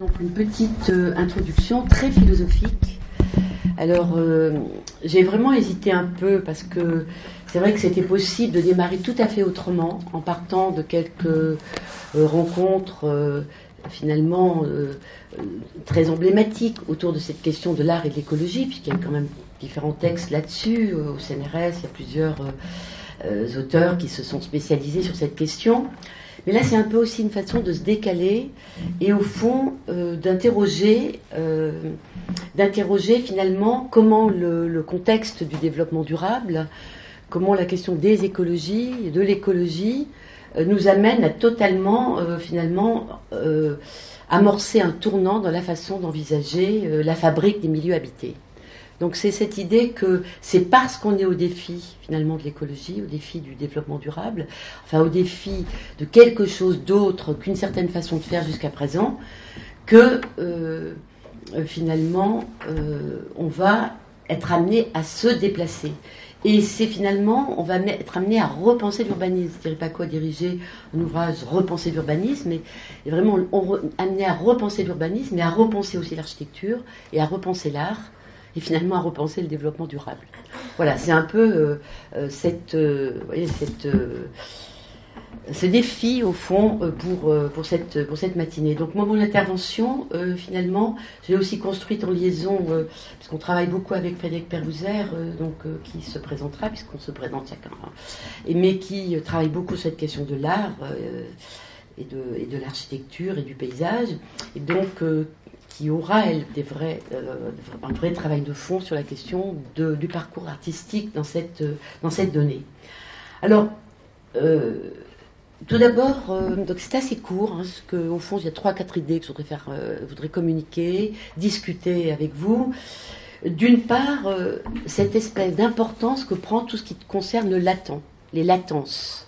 Donc une petite euh, introduction très philosophique. Alors euh, j'ai vraiment hésité un peu parce que c'est vrai que c'était possible de démarrer tout à fait autrement en partant de quelques euh, rencontres finalement très emblématiques autour de cette question de l'art et de l'écologie, puisqu'il y a quand même différents textes là-dessus. Au CNRS, il y a plusieurs auteurs qui se sont spécialisés sur cette question. Mais là, c'est un peu aussi une façon de se décaler et au fond euh, d'interroger, euh, d'interroger finalement comment le, contexte du développement durable, comment la question des écologies, de l'écologie, euh, nous amène à totalement finalement amorcer un tournant dans la façon d'envisager la fabrique des milieux habités. Donc c'est cette idée que c'est parce qu'on est au défi finalement de l'écologie, au défi du développement durable, enfin au défi de quelque chose d'autre qu'une certaine façon de faire jusqu'à présent, que euh, finalement euh, on va être amené à se déplacer. Et c'est finalement, on va être amené à repenser l'urbanisme. Je ne dirais pas quoi diriger un ouvrage Repenser l'urbanisme, mais vraiment amené à repenser l'urbanisme, mais à repenser aussi l'architecture et à repenser l'art finalement à repenser le développement durable. Voilà, c'est un peu euh, euh, cette, euh, cette ce défi au fond pour, pour, cette, pour cette matinée. Donc moi, mon intervention, finalement, je l'ai aussi construite en liaison, parce qu'on travaille beaucoup avec Frédéric Perlouzer, donc, qui se présentera, puisqu'on se présente chacun, hein, mais qui travaille beaucoup sur cette question de l'art et de, de l'architecture et du paysage, et donc qui aura, elle, euh, un vrai travail de fond sur la question du parcours artistique dans cette, dans cette donnée. Alors, euh, tout d'abord, euh, c'est assez court, hein, parce qu'au fond, il y a trois, quatre idées que je voudrais, voudrais communiquer, discuter avec vous. D'une part, cette espèce d'importance que prend tout ce qui concerne le latent, les latences.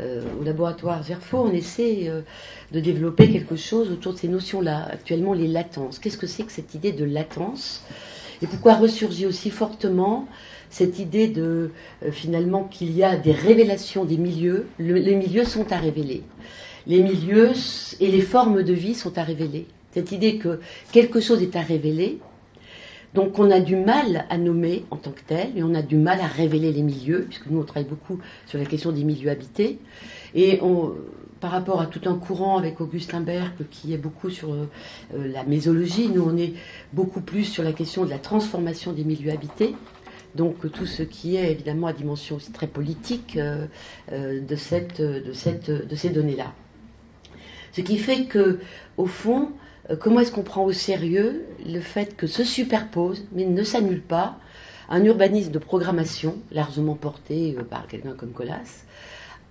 Euh, au laboratoire Zerfo, on essaie euh, de développer quelque chose autour de ces notions-là. Actuellement, les latences. Qu'est-ce que c'est que cette idée de latence? Et pourquoi ressurgit aussi fortement cette idée de euh, finalement qu'il y a des révélations des milieux? Les milieux sont à révéler. Les milieux et les formes de vie sont à révéler. Cette idée que quelque chose est à révéler, donc on a du mal à nommer en tant que tel, et on a du mal à révéler les milieux, puisque nous on travaille beaucoup sur la question des milieux habités. Et par rapport à tout un courant avec Augustin Berg qui est beaucoup sur euh, la mésologie, nous on est beaucoup plus sur la question de la transformation des milieux habités. Donc tout ce qui est évidemment à dimension aussi très politique euh, euh, de, de, ces données-là. Ce qui fait que, au fond, comment est-ce qu'on prend au sérieux le fait que se superpose, mais ne s'annule pas, un urbanisme de programmation, largement porté euh, par quelqu'un comme Colas,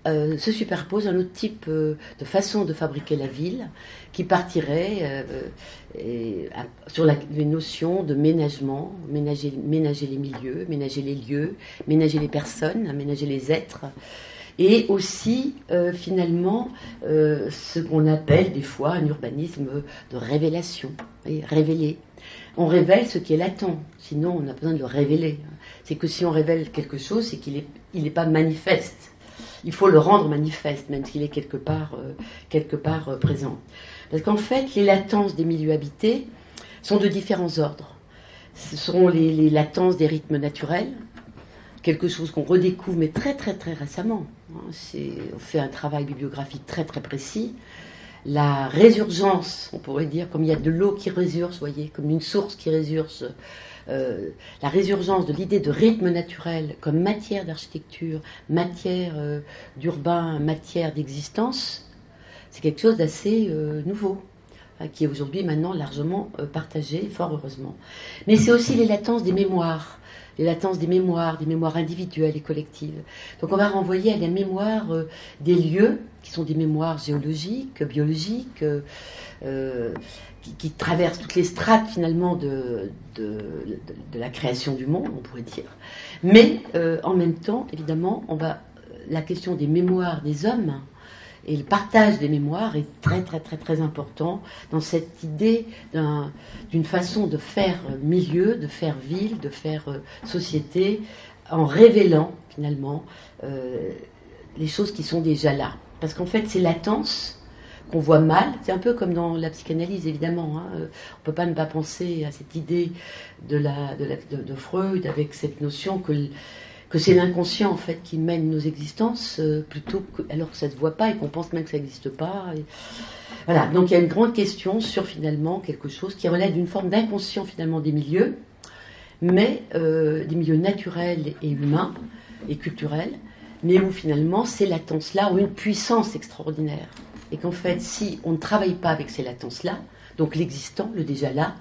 euh, se superpose un autre type de façon de fabriquer la ville qui partirait sur les notions de ménagement, ménager, ménager les milieux, ménager les lieux, ménager les personnes, ménager les êtres et aussi euh, finalement euh, ce qu'on appelle des fois un urbanisme de révélation, révéler. On révèle ce qui est latent, sinon on a besoin de le révéler. C'est que si on révèle quelque chose, c'est qu'il n'est il est pas manifeste. Il faut le rendre manifeste, même s'il est quelque part, euh, quelque part présent. Parce qu'en fait, les latences des milieux habités sont de différents ordres. Ce les, les latences des rythmes naturels, quelque chose qu'on redécouvre, mais très très très récemment. Hein, on fait un travail bibliographique très très précis. La résurgence, on pourrait dire, comme il y a de l'eau qui résurge, voyez, comme une source qui résurge, euh, la résurgence de l'idée de rythme naturel comme matière d'architecture, matière euh, d'urbain, matière d'existence, c'est quelque chose d'assez euh, nouveau qui est aujourd'hui maintenant largement partagé, fort heureusement. Mais c'est aussi les latences des mémoires les latences des mémoires, des mémoires individuelles et collectives. Donc on va renvoyer à la mémoire euh, des lieux, qui sont des mémoires géologiques, biologiques, euh, euh, qui, traversent toutes les strates finalement de, de, la création du monde, on pourrait dire. Mais en même temps, évidemment, on va la question des mémoires des hommes et le partage des mémoires est très très très très important dans cette idée d'une façon de faire milieu, de faire ville, de faire euh, société, en révélant finalement euh, les choses qui sont déjà là. Parce qu'en fait, ces latences qu'on voit mal. C'est un peu comme dans la psychanalyse, évidemment. Hein. On ne peut pas ne pas penser à cette idée de, Freud avec cette notion que, que c'est l'inconscient en fait qui mène nos existences euh, plutôt alors que ça ne se voit pas et qu'on pense même que ça n'existe pas. Voilà. Donc il y a une grande question sur finalement quelque chose qui relève d'une forme d'inconscient finalement des milieux, mais euh, des milieux naturels et humains et culturels, mais où finalement ces latences-là ont une puissance extraordinaire et qu'en fait, si on ne travaille pas avec ces latences-là, donc l'existant, le déjà là,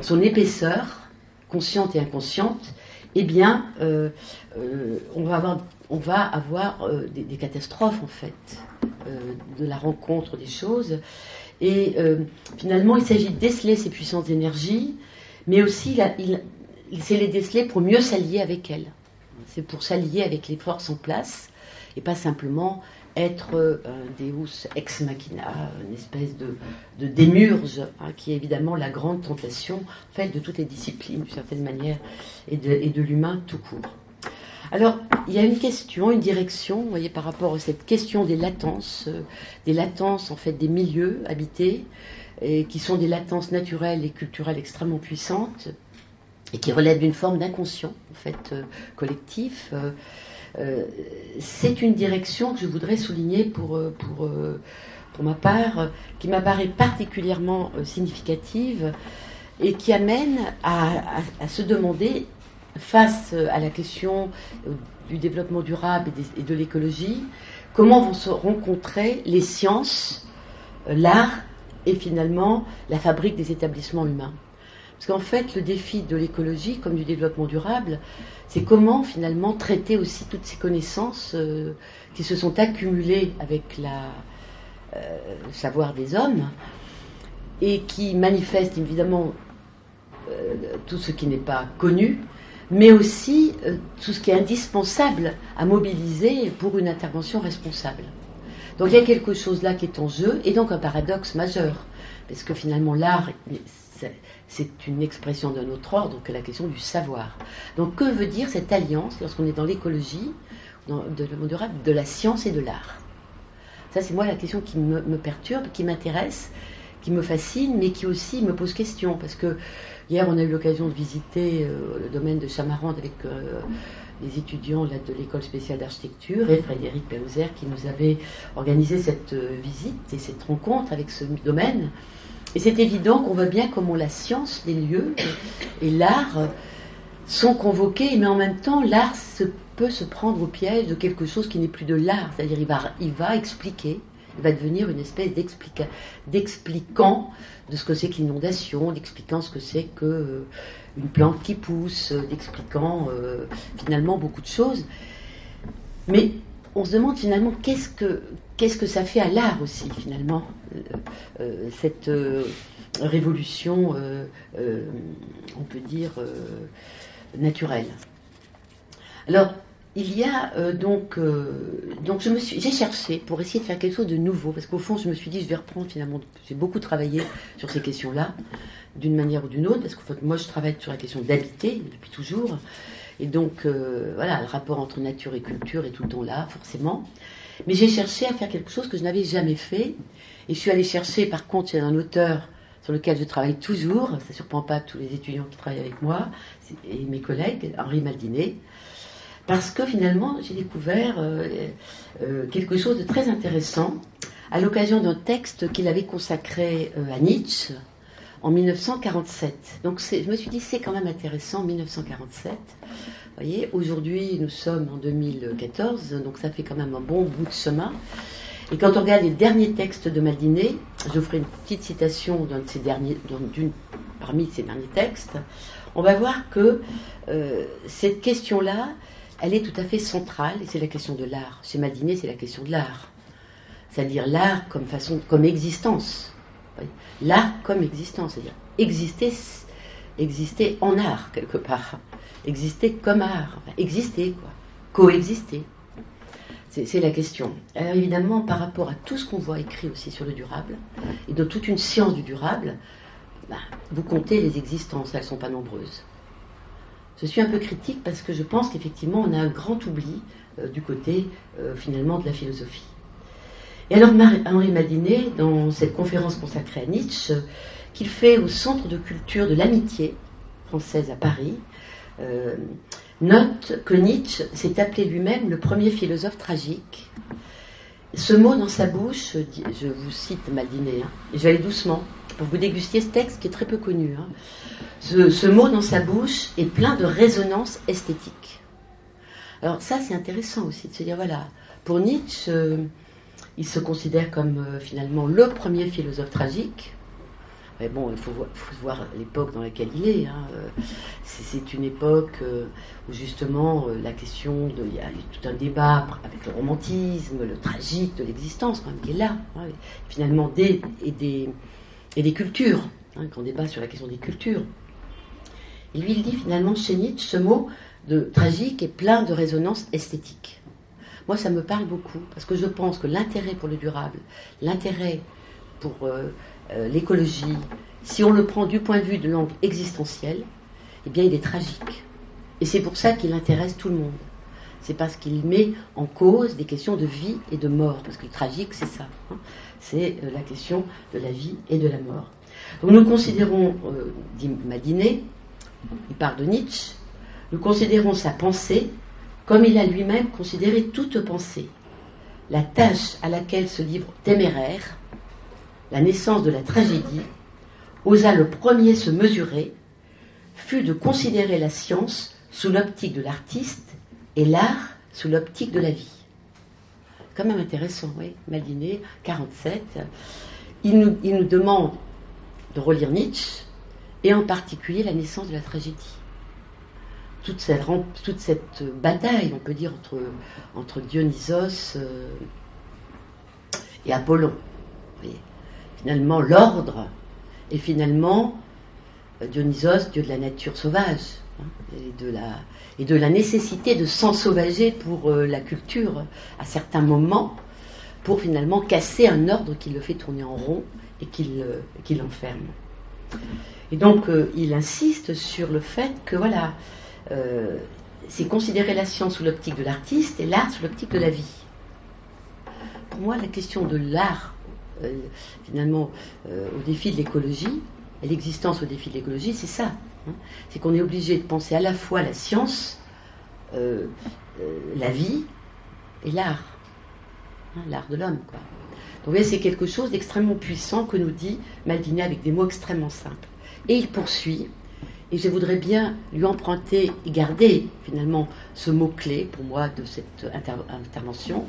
son épaisseur, consciente et inconsciente, eh bien, euh, euh, on va avoir, on va avoir euh, des, catastrophes, en fait, de la rencontre des choses. Et finalement, il s'agit de déceler ces puissances d'énergie, mais aussi, il, il sait les déceler pour mieux s'allier avec elles. C'est pour s'allier avec les forces en place, et pas simplement être euh, un Deus ex machina, une espèce de, de démurge, hein, qui est évidemment la grande tentation faite de toutes les disciplines, d'une certaine manière, et de, l'humain tout court. Alors, il y a une question, une direction, vous voyez, par rapport à cette question des latences, euh, des latences en fait des milieux habités, et qui sont des latences naturelles et culturelles extrêmement puissantes, et qui relèvent d'une forme d'inconscient, en fait, euh, collectif. C'est une direction que je voudrais souligner pour, euh, pour, euh, pour ma part, qui m'apparaît particulièrement significative et qui amène à, se demander, face à la question du développement durable et, de l'écologie, comment vont se rencontrer les sciences, l'art et finalement la fabrique des établissements humains. Parce qu'en fait, le défi de l'écologie comme du développement durable, c'est comment finalement traiter aussi toutes ces connaissances euh, qui se sont accumulées avec euh, le savoir des hommes et qui manifestent évidemment euh, tout ce qui n'est pas connu, mais aussi tout ce qui est indispensable à mobiliser pour une intervention responsable. Donc il y a quelque chose là qui est en jeu et donc un paradoxe majeur, parce que finalement l'art c'est une expression d'un autre ordre que la question du savoir. Donc que veut dire cette alliance lorsqu'on est dans l'écologie, de, de la science et de l'art? Ça, c'est moi la question qui me, perturbe, qui m'intéresse, qui me fascine, mais qui aussi me pose question. Parce que hier, on a eu l'occasion de visiter euh, le domaine de Chamarande avec euh, les étudiants de l'école spéciale d'architecture et Frédéric Pelouzer qui nous avait organisé cette euh, visite et cette rencontre avec ce domaine. Et c'est évident qu'on voit bien comment la science des lieux et, l'art sont convoqués, mais en même temps, l'art peut se prendre au piège de quelque chose qui n'est plus de l'art. C'est-à-dire, il va, expliquer, il va devenir une espèce d'expliquant de ce que c'est que l'inondation, d'expliquant ce que c'est que euh, une plante qui pousse, d'expliquant euh, finalement beaucoup de choses. Mais on se demande finalement qu'est-ce que, qu'est-ce que ça fait à l'art aussi, finalement, euh, euh, cette euh, révolution, on peut dire, naturelle. Alors, il y a donc, donc je me suis, j'ai cherché pour essayer de faire quelque chose de nouveau, parce qu'au fond, je me suis dit, je vais reprendre finalement, j'ai beaucoup travaillé sur ces questions-là, d'une manière ou d'une autre, parce que moi, je travaille sur la question d'habiter depuis toujours, et donc, voilà, le rapport entre nature et culture est tout le temps là, forcément. Mais j'ai cherché à faire quelque chose que je n'avais jamais fait. Et je suis allée chercher, par contre, il y a un auteur sur lequel je travaille toujours, ça ne surprend pas tous les étudiants qui travaillent avec moi et mes collègues, Henri Maldinet, parce que finalement j'ai découvert euh, euh, quelque chose de très intéressant à l'occasion d'un texte qu'il avait consacré euh, à Nietzsche en 1947. Donc je me suis dit c'est quand même intéressant, 1947 voyez, aujourd'hui, nous sommes en 2014, donc ça fait quand même un bon bout de chemin. Et quand on regarde les derniers textes de Maldiné, je ferai une petite citation d'un de ces derniers, d'une, parmi ces derniers textes, on va voir que euh, cette question-là, elle est tout à fait centrale, et c'est la question de l'art. Chez Maldiné, c'est la question de l'art. C'est-à-dire l'art comme façon, comme existence. L'art comme existence, c'est-à-dire exister, en art, quelque part exister comme art, exister, quoi, coexister. C'est la question. Alors évidemment, par rapport à tout ce qu'on voit écrit aussi sur le durable, et dans toute une science du durable, bah, vous comptez les existences, elles ne sont pas nombreuses. Je suis un peu critique parce que je pense qu'effectivement, on a un grand oubli euh, du côté, euh, finalement, de la philosophie. Et alors Henri Madinet, dans cette conférence consacrée à Nietzsche, qu'il fait au Centre de culture de l'amitié française à Paris, euh, note que Nietzsche s'est appelé lui-même le premier philosophe tragique. Ce mot dans sa bouche, je vous cite Madinet, hein, et je vais aller doucement pour vous déguster ce texte qui est très peu connu. Hein. Ce, ce, mot dans sa bouche est plein de résonance esthétique. Alors ça, c'est intéressant aussi de se dire, voilà, pour Nietzsche, euh, il se considère comme euh, finalement le premier philosophe tragique. Mais bon, il faut voir, l'époque dans laquelle il est. Hein. C'est une époque euh, où justement euh, la question de. Il y a tout un débat avec le romantisme, le tragique de l'existence, quand même, qui est là. Hein. Finalement, des, et, des, et des cultures. Hein, on débat sur la question des cultures. Et lui, il dit finalement chez Nietzsche, ce mot de tragique est plein de résonance esthétique. Moi, ça me parle beaucoup, parce que je pense que l'intérêt pour le durable, l'intérêt pour euh, euh, l'écologie, si on le prend du point de vue de l'angle existentiel, eh bien, il est tragique. Et c'est pour ça qu'il intéresse tout le monde. C'est parce qu'il met en cause des questions de vie et de mort, parce que tragique, c'est ça. Hein. c'est euh, la question de la vie et de la mort. Donc nous considérons, dit Madinet, il parle de Nietzsche, nous considérons sa pensée comme il a lui-même considéré toute pensée. La tâche à laquelle ce livre téméraire, la naissance de la tragédie, osa le premier se mesurer, fut de considérer la science sous l'optique de l'artiste et l'art sous l'optique de la vie. Quand même intéressant, oui. Madinet, 47. Il il nous demande de relire Nietzsche et en particulier la naissance de la tragédie toute cette, bataille, on peut dire, entre, entre Dionysos euh, et Apollon. Finalement, l'ordre et finalement euh, Dionysos, dieu de la nature sauvage, hein, et, de la, et de la nécessité de s'ensauvager pour euh, la culture à certains moments, pour finalement casser un ordre qui le fait tourner en rond et qui l'enferme. Et donc, il insiste sur le fait que, voilà, euh, c'est considérer la science sous l'optique de l'artiste et l'art sous l'optique de la vie. Pour moi, la question de l'art, euh, finalement, euh, au défi de l'écologie, et l'existence au défi de l'écologie, c'est ça. Hein. c'est qu'on est obligé de penser à la fois la science, la vie et l'art. Hein, l'art de l'homme, quoi. Donc, c'est quelque chose d'extrêmement puissant que nous dit Maldini avec des mots extrêmement simples. Et il poursuit et je voudrais bien lui emprunter et garder finalement ce mot-clé pour moi de cette intervention.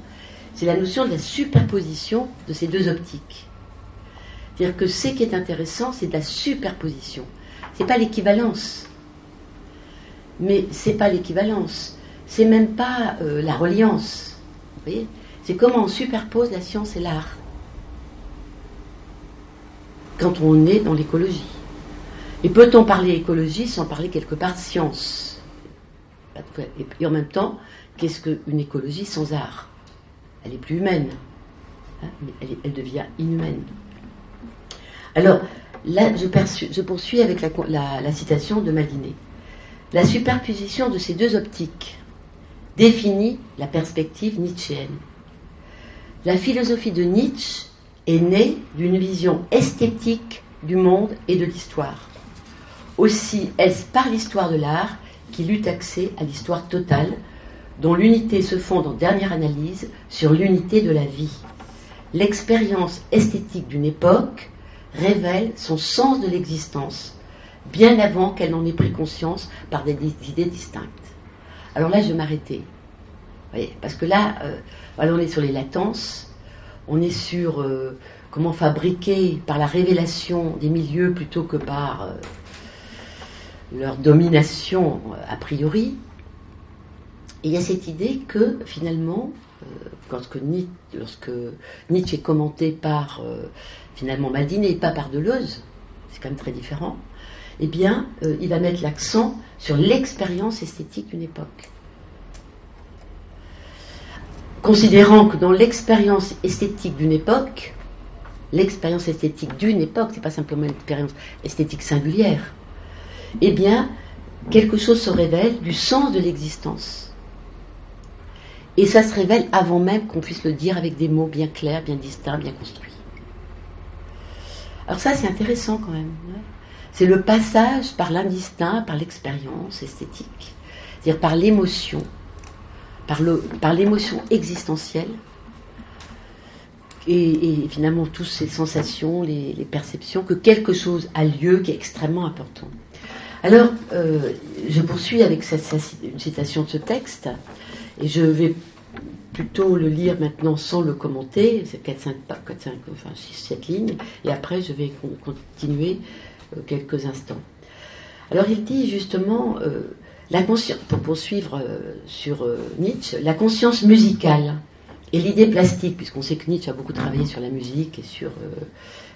C'est la notion de la superposition de ces deux optiques. C'est-à-dire que ce qui est intéressant, c'est de la superposition. Ce n'est pas l'équivalence. Mais ce n'est pas l'équivalence. C'est même pas euh, la reliance. Vous voyez? C'est comment on superpose la science et l'art. Quand on est dans l'écologie. Et peut-on parler écologie sans parler quelque part science? Et en même temps, qu'est-ce qu'une écologie sans art? Elle est plus humaine, hein, elle, devient inhumaine. Alors, là, je, poursuis avec la, citation de Madinet. La superposition de ces deux optiques définit la perspective nietzschéenne. La philosophie de Nietzsche est née d'une vision esthétique du monde et de l'histoire. Aussi est-ce par l'histoire de l'art qu'il eut accès à l'histoire totale, dont l'unité se fonde en dernière analyse sur l'unité de la vie. L'expérience esthétique d'une époque révèle son sens de l'existence, bien avant qu'elle n'en ait pris conscience par des, idées distinctes. Alors là, je vais m'arrêter. Parce que là, euh, on est sur les latences, on est sur euh, comment fabriquer par la révélation des milieux plutôt que par euh, leur domination a priori. Il y a cette idée que finalement, euh, lorsque, Nietzsche, est commenté par euh, finalement et pas par Deleuze, c'est quand même très différent, eh bien, euh, il va mettre l'accent sur l'expérience esthétique d'une époque. Considérant que dans l'expérience esthétique d'une époque, l'expérience esthétique d'une époque, c'est pas simplement une expérience esthétique singulière, eh bien, quelque chose se révèle du sens de l'existence. Et ça se révèle avant même qu'on puisse le dire avec des mots bien clairs, bien distincts, bien construits. Alors ça, c'est intéressant quand même. C'est le passage par l'indistinct, par l'expérience esthétique, c'est-à-dire par l'émotion, par l'émotion existentielle, et, finalement toutes ces sensations, les, perceptions, que quelque chose a lieu qui est extrêmement important. Alors, euh, je poursuis avec cette, une citation de ce texte, et je vais plutôt le lire maintenant sans le commenter, c'est 4, 5, 4, 5, enfin 6, 7 lignes, et après je vais continuer euh, quelques instants. Alors il dit justement, euh, pour poursuivre sur Nietzsche, la conscience musicale et l'idée plastique, puisqu'on sait que Nietzsche a beaucoup travaillé sur la musique et sur,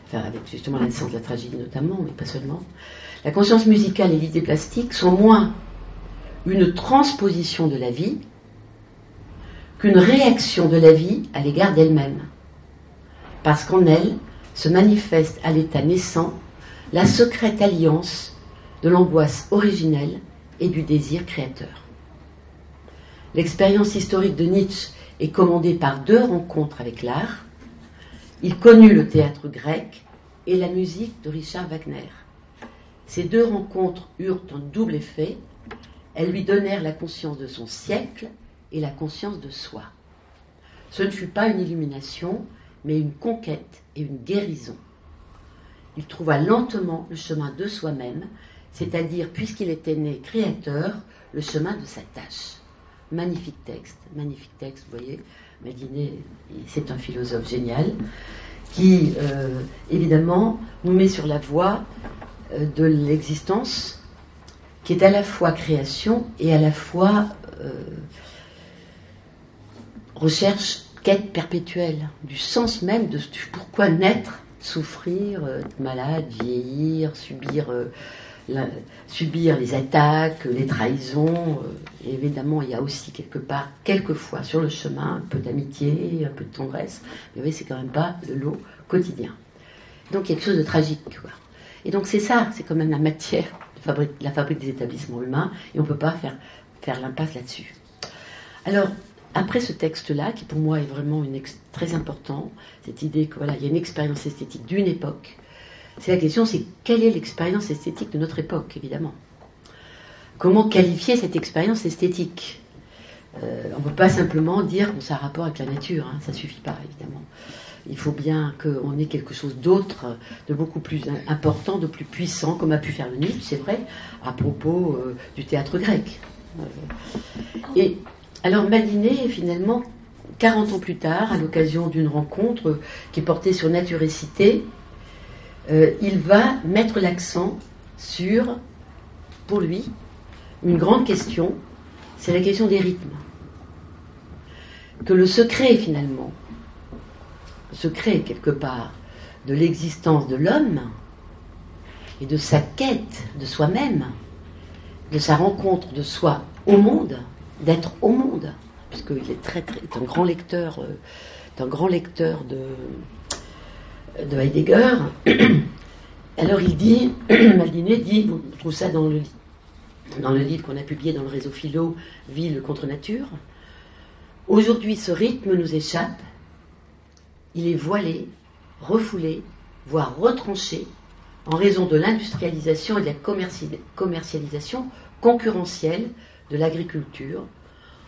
enfin avec justement la naissance de la tragédie notamment, mais pas seulement, la conscience musicale et l'idée plastique sont moins une transposition de la vie, qu'une réaction de la vie à l'égard d'elle-même, parce qu'en elle se manifeste à l'état naissant la secrète alliance de l'angoisse originelle et du désir créateur. L'expérience historique de Nietzsche est commandée par deux rencontres avec l'art. Il connut le théâtre grec et la musique de Richard Wagner. Ces deux rencontres eurent un double effet. Elles lui donnèrent la conscience de son siècle et la conscience de soi. Ce ne fut pas une illumination, mais une conquête et une guérison. Il trouva lentement le chemin de soi-même, c'est-à-dire, puisqu'il était né créateur, le chemin de sa tâche. Magnifique texte, magnifique texte, vous voyez. Madinet, c'est un philosophe génial qui, euh, évidemment, nous met sur la voie de l'existence qui est à la fois création et à la fois euh, recherche, quête perpétuelle, du sens même de pourquoi naître, souffrir, être euh, malade, vieillir, subir, euh, subir les attaques, les trahisons. Euh, évidemment, il y a aussi quelque part, quelquefois sur le chemin, un peu d'amitié, un peu de tendresse. Mais oui, c'est quand même pas le lot quotidien. Donc quelque chose de tragique. Et donc c'est ça, c'est quand même la matière de la fabrique des établissements humains, et on ne peut pas faire, faire l'impasse là-dessus. Alors, après ce texte-là, qui pour moi est vraiment très important, cette idée que voilà, il y a une expérience esthétique d'une époque, c'est la question, c'est quelle est l'expérience esthétique de notre époque, évidemment. Comment qualifier cette expérience esthétique? Euh, On ne peut pas simplement dire qu'on a un rapport avec la nature, hein, ça ne suffit pas, évidemment. Il faut bien qu'on ait quelque chose d'autre, de beaucoup plus important, de plus puissant, comme a pu faire le Nietzsche, c'est vrai, à propos euh, du théâtre grec. Euh, et alors Madinet, finalement, 40 ans plus tard, à l'occasion d'une rencontre qui portée sur nature et cité, euh, il va mettre l'accent sur, pour lui, une grande question, c'est la question des rythmes. Que le secret, finalement, le secret, quelque part, de l'existence de l'homme et de sa quête de soi-même, de sa rencontre de soi au monde, d'être au monde, puisqu'il est très, très, un grand lecteur, euh, un grand lecteur de, de Heidegger. Alors il dit, Maldinet dit, on trouve ça dans le, dans le livre qu'on a publié dans le réseau Philo, Ville contre nature. Aujourd'hui, ce rythme nous échappe. Il est voilé, refoulé, voire retranché en raison de l'industrialisation et de la commercialisation concurrentielle de l'agriculture,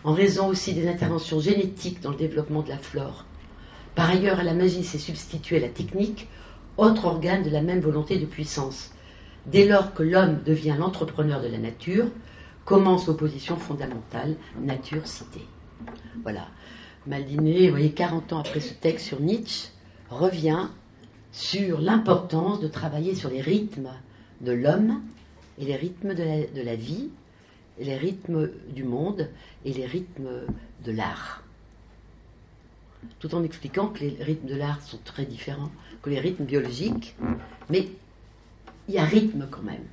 en raison aussi des interventions génétiques dans le développement de la flore. Par ailleurs, à la magie s'est substituée la technique, autre organe de la même volonté de puissance. Dès lors que l'homme devient l'entrepreneur de la nature, commence l'opposition fondamentale nature-cité. Voilà. Maldiné, vous voyez, 40 ans après ce texte sur Nietzsche, revient sur l'importance de travailler sur les rythmes de l'homme et les rythmes de la vie, les rythmes du monde et les rythmes de l'art. Tout en expliquant que les rythmes de l'art sont très différents que les rythmes biologiques, mais il y a rythme quand même,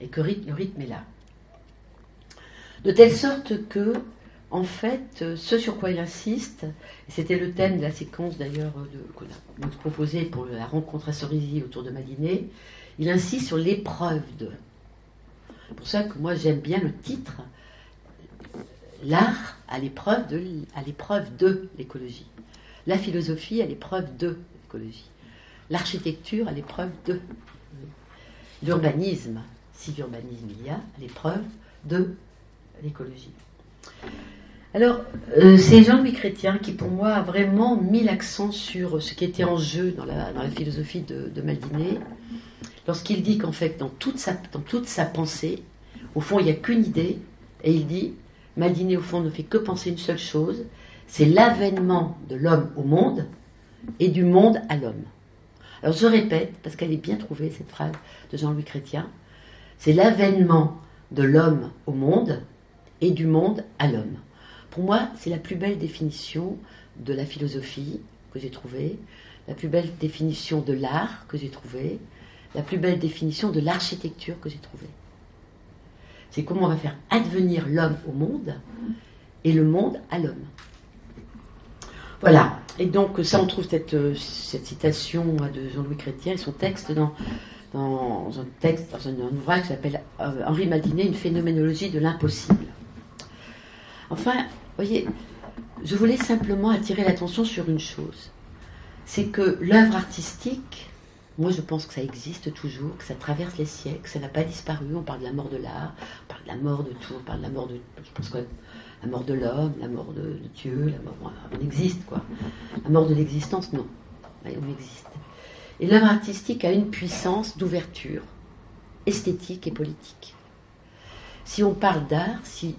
et que le rythme est là. De telle sorte que, en fait, ce sur quoi il insiste, c'était le thème de la séquence d'ailleurs qu'on a proposé pour la rencontre à Cerisy autour de Maliné, il insiste sur l'épreuve de. Pour ça que moi j'aime bien le titre, l'art à l'épreuve de, à l'épreuve de l'écologie, la philosophie à l'épreuve de l'écologie, l'architecture à l'épreuve de l'urbanisme, si l'urbanisme il y a, à l'épreuve de l'écologie. Alors, euh, c'est Jean-Louis Chrétien qui, pour moi, a vraiment mis l'accent sur ce qui était en jeu dans la, philosophie de, de lorsqu'il dit qu'en fait, dans toute, sa, dans toute sa pensée, au fond, il n'y a qu'une idée, et il dit, Maldiné, au fond, ne fait que penser une seule chose, c'est l'avènement de l'homme au monde et du monde à l'homme. Alors je répète, parce qu'elle est bien trouvée, cette phrase de Jean-Louis Chrétien, c'est l'avènement de l'homme au monde et du monde à l'homme. Pour moi, c'est la plus belle définition de la philosophie que j'ai trouvée, la plus belle définition de l'art que j'ai trouvée, la plus belle définition de l'architecture que j'ai trouvée. C'est comment on va faire advenir l'homme au monde et le monde à l'homme. Voilà. Et donc, ça, on trouve cette, citation de Jean-Louis Chrétien et son texte dans, dans un texte, dans un, ouvrage qui s'appelle euh, Henri Maldinet, Une phénoménologie de l'impossible. Enfin, voyez, je voulais simplement attirer l'attention sur une chose. C'est que l'œuvre artistique, moi je pense que ça existe toujours, que ça traverse les siècles, ça n'a pas disparu. On parle de la mort de l'art, on parle de la mort de tout, on parle de la mort de. Je pense que la mort de l'homme, la mort de, Dieu, la mort. On existe, quoi. La mort de l'existence, non. On existe. Et l'œuvre artistique a une puissance d'ouverture esthétique et politique. Si on parle d'art, s'il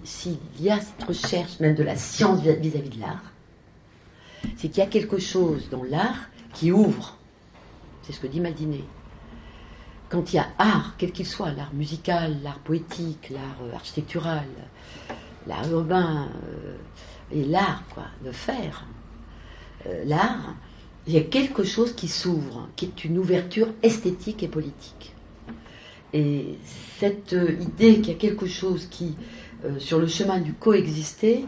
y a cette recherche même de la science vis-à-vis de l'art, c'est qu'il y a quelque chose dans l'art qui ouvre. C'est ce que dit Maldiné. Quand il y a art, quel qu'il soit, l'art musical, l'art poétique, l'art euh, architectural, l'art urbain, euh, et l'art, de faire, euh, l'art, il y a quelque chose qui s'ouvre, qui est une ouverture esthétique et politique. Et cette euh, idée qu'il y a quelque chose qui, euh, sur le chemin du coexister,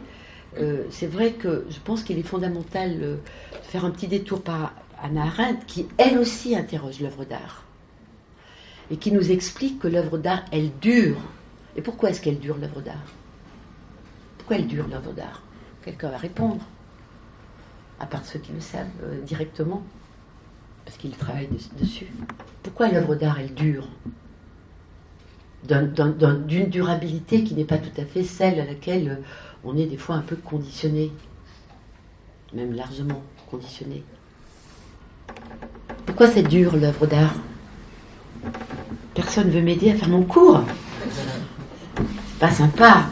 euh, c'est vrai que je pense qu'il est fondamental de faire un petit détour par Anna Arendt, qui elle aussi interroge l'œuvre d'art. Et qui nous explique que l'œuvre d'art, elle dure. Et pourquoi est-ce qu'elle dure l'œuvre d'art? Pourquoi elle dure l'œuvre d'art? Quelqu'un va répondre à part ceux qui le savent directement, parce qu'ils travaillent dessus. Pourquoi l'œuvre d'art, elle dure? D'une durabilité qui n'est pas tout à fait celle à laquelle euh, on est des fois un peu conditionné, même largement conditionné. Pourquoi ça dure l'œuvre d'art? Personne ne veut m'aider à faire mon cours. C'est pas sympa.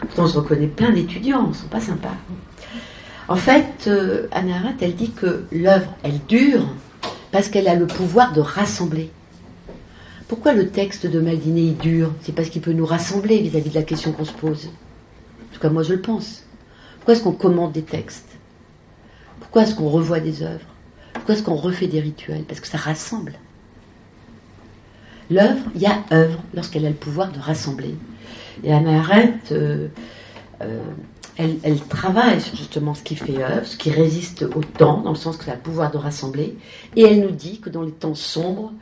Pourtant, je reconnais plein d'étudiants, ils sont pas sympas. En fait, euh, Anna Arendt, elle dit que l'œuvre, elle dure parce qu'elle a le pouvoir de rassembler. Pourquoi le texte de Maldiné dure C'est parce qu'il peut nous rassembler vis-à-vis de la question qu'on se pose. En tout cas, moi, je le pense. Pourquoi est-ce qu'on commande des textes? Pourquoi est-ce qu'on revoit des œuvres? Pourquoi est-ce qu'on refait des rituels? Parce que ça rassemble. L'œuvre, il y a œuvre lorsqu'elle a le pouvoir de rassembler. Et Anna Arendt, euh, euh, elle, travaille sur justement ce qui fait œuvre, ce qui résiste au temps, dans le sens qu'elle a le pouvoir de rassembler, et elle nous dit que dans les temps sombres,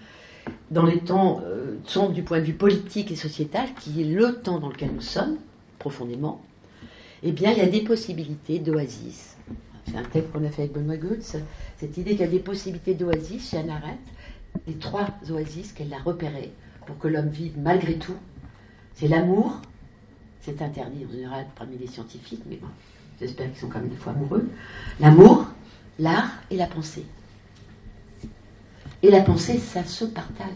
dans les temps euh, sombres du point de vue politique et sociétal, qui est le temps dans lequel nous sommes, profondément, eh bien, il y a des possibilités d'oasis. C'est un texte qu'on a fait avec Benoît Goetz, cette idée qu'il y a des possibilités d'oasis chez Anna Arendt, les trois oasis qu'elle a repérées pour que l'homme vive malgré tout, c'est l'amour, c'est interdit en général parmi les scientifiques, mais bon, j'espère qu'ils sont quand même des fois amoureux. L'amour, l'art et la pensée. Et la pensée, ça se partage.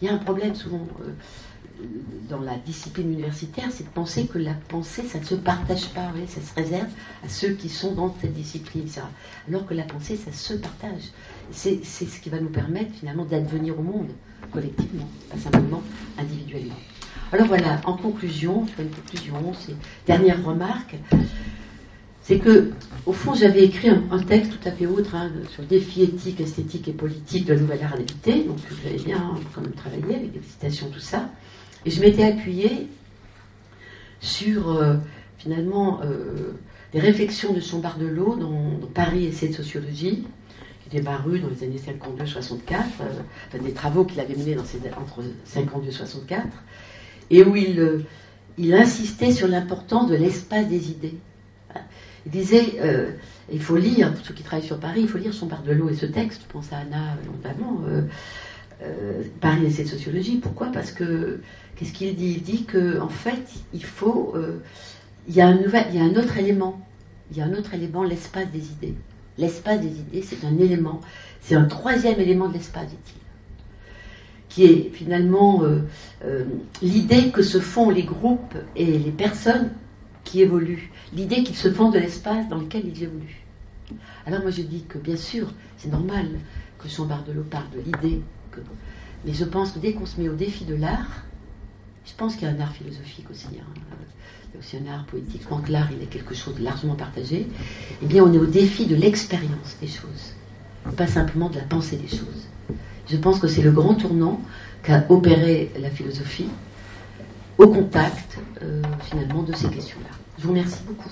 Il y a un problème souvent euh, dans la discipline universitaire, c'est de penser que la pensée, ça ne se partage pas, ça se réserve à ceux qui sont dans cette discipline, Alors que la pensée, ça se partage. C'est ce qui va nous permettre finalement d'advenir au monde collectivement, pas simplement individuellement. Alors voilà, en conclusion, je fais une conclusion, c'est dernière remarque, c'est que, au fond, j'avais écrit un, texte tout à fait autre hein, sur le défi éthique, esthétique et politique de la nouvelle art habité, donc j'avais bien quand même travaillé avec des citations, tout ça, et je m'étais appuyée sur euh, finalement euh, des réflexions de de l'eau dans, Paris Essai de sociologie, qui était paru dans les années 52-64, euh, des travaux qu'il avait menés dans entre 52 et 64 et où il insistait sur l'importance de l'espace des idées. Il disait, euh, il faut lire, pour ceux qui travaillent sur Paris, il faut lire son l'eau et ce texte, je pense à Anna notamment, euh, euh, Paris et cette sociologie. Pourquoi? Parce que, qu'est-ce qu'il dit? Il dit qu'en en fait, il faut, il, y a un nouvel, il y a un autre élément, il y a un autre élément, l'espace des idées. L'espace des idées, c'est un élément, c'est un troisième élément de l'espace, dit-il qui est finalement l'idée que se font les groupes et les personnes qui évoluent, l'idée qu'ils se font de l'espace dans lequel ils évoluent. Alors moi je dis que bien sûr, c'est normal que son Bardelot parle de l'idée, mais je pense que dès qu'on se met au défi de l'art, je pense qu'il y a un art philosophique aussi, hein. il y a aussi un art poétique, que l'art il est quelque chose de largement partagé, eh bien on est au défi de l'expérience des choses, pas simplement de la pensée des choses. Je pense que c'est le grand tournant qu'a opéré la philosophie au contact euh, finalement de ces questions-là. Je vous remercie beaucoup.